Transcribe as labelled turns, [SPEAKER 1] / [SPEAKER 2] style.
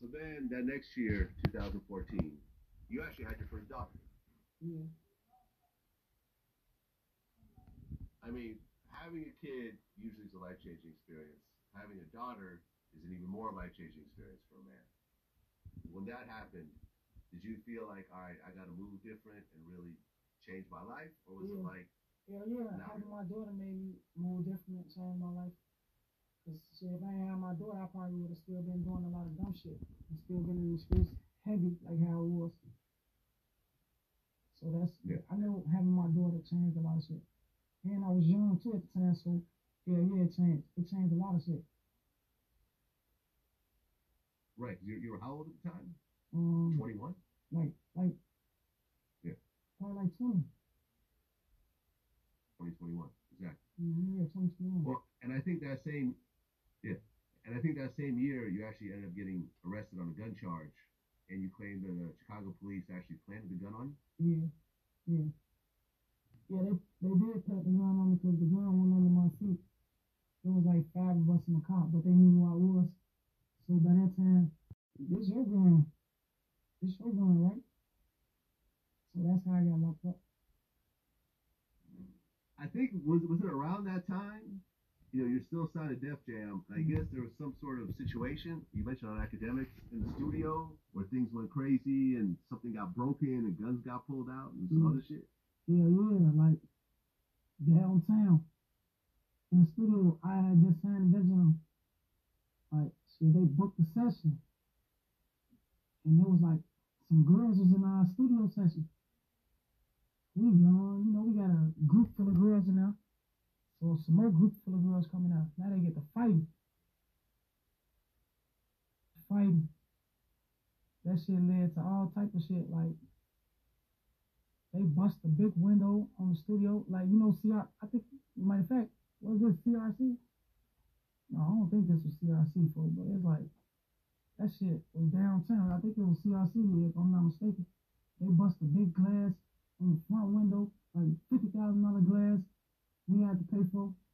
[SPEAKER 1] So then that next year, 2014, you actually had your first daughter.
[SPEAKER 2] Yeah.
[SPEAKER 1] I mean, having a kid usually is a life changing experience. Having a daughter is an even more life changing experience for a man. When that happened, did you feel like, all right, I got to move different and really change my life, or was it like,
[SPEAKER 2] Yeah, yeah. Having my daughter made me move different, change my life. Cause shit, if I had my daughter, I probably would have still been doing a lot of dumb shit and still been in the streets heavy like how it was. So that's
[SPEAKER 1] Yeah.
[SPEAKER 2] I know having my daughter changed a lot of shit. And I was young too at the time, so yeah, yeah, it changed. It changed a lot of shit.
[SPEAKER 1] Right. You, you were how old at the time?
[SPEAKER 2] Um,
[SPEAKER 1] 21.
[SPEAKER 2] like like
[SPEAKER 1] Yeah.
[SPEAKER 2] probably like twenty.
[SPEAKER 1] 2021. Exactly.
[SPEAKER 2] Mm-hmm, yeah, twenty twenty one.
[SPEAKER 1] Well, and I think that same, yeah, and I think that same year you actually ended up getting arrested on a gun charge, and you claimed that the Chicago police actually planted the gun on you.
[SPEAKER 2] Yeah, yeah. Yeah, they, they did put the gun on me because the gun went under my seat. There was like five of us in the car, but they knew who I was. So by that time, this your gun. This your gun, right? So that's how I got locked up.
[SPEAKER 1] I think was was it around that time? You know, you're still signed to Def Jam. I guess there was some sort of situation you mentioned on Akademiks in the studio where things went crazy and something got broken and guns got pulled out and some
[SPEAKER 2] Mm.
[SPEAKER 1] other shit.
[SPEAKER 2] Yeah, yeah, like downtown. In the studio, I had just signed Def Jam. Like, they booked the session. And there was like some girls was in our studio session. We young, you know, we got a group full of girls there. Some small group full of girls coming out. Now they get to fight, Fighting. That shit led to all type of shit. Like they bust a big window on the studio. Like you know, CR. I think, matter of fact, was this CRC? No, I don't think this was CRC, folks. But it's like that shit was downtown. I think it was CRC, if I'm not mistaken. They bust a big glass on the front window. Like Mm-hmm.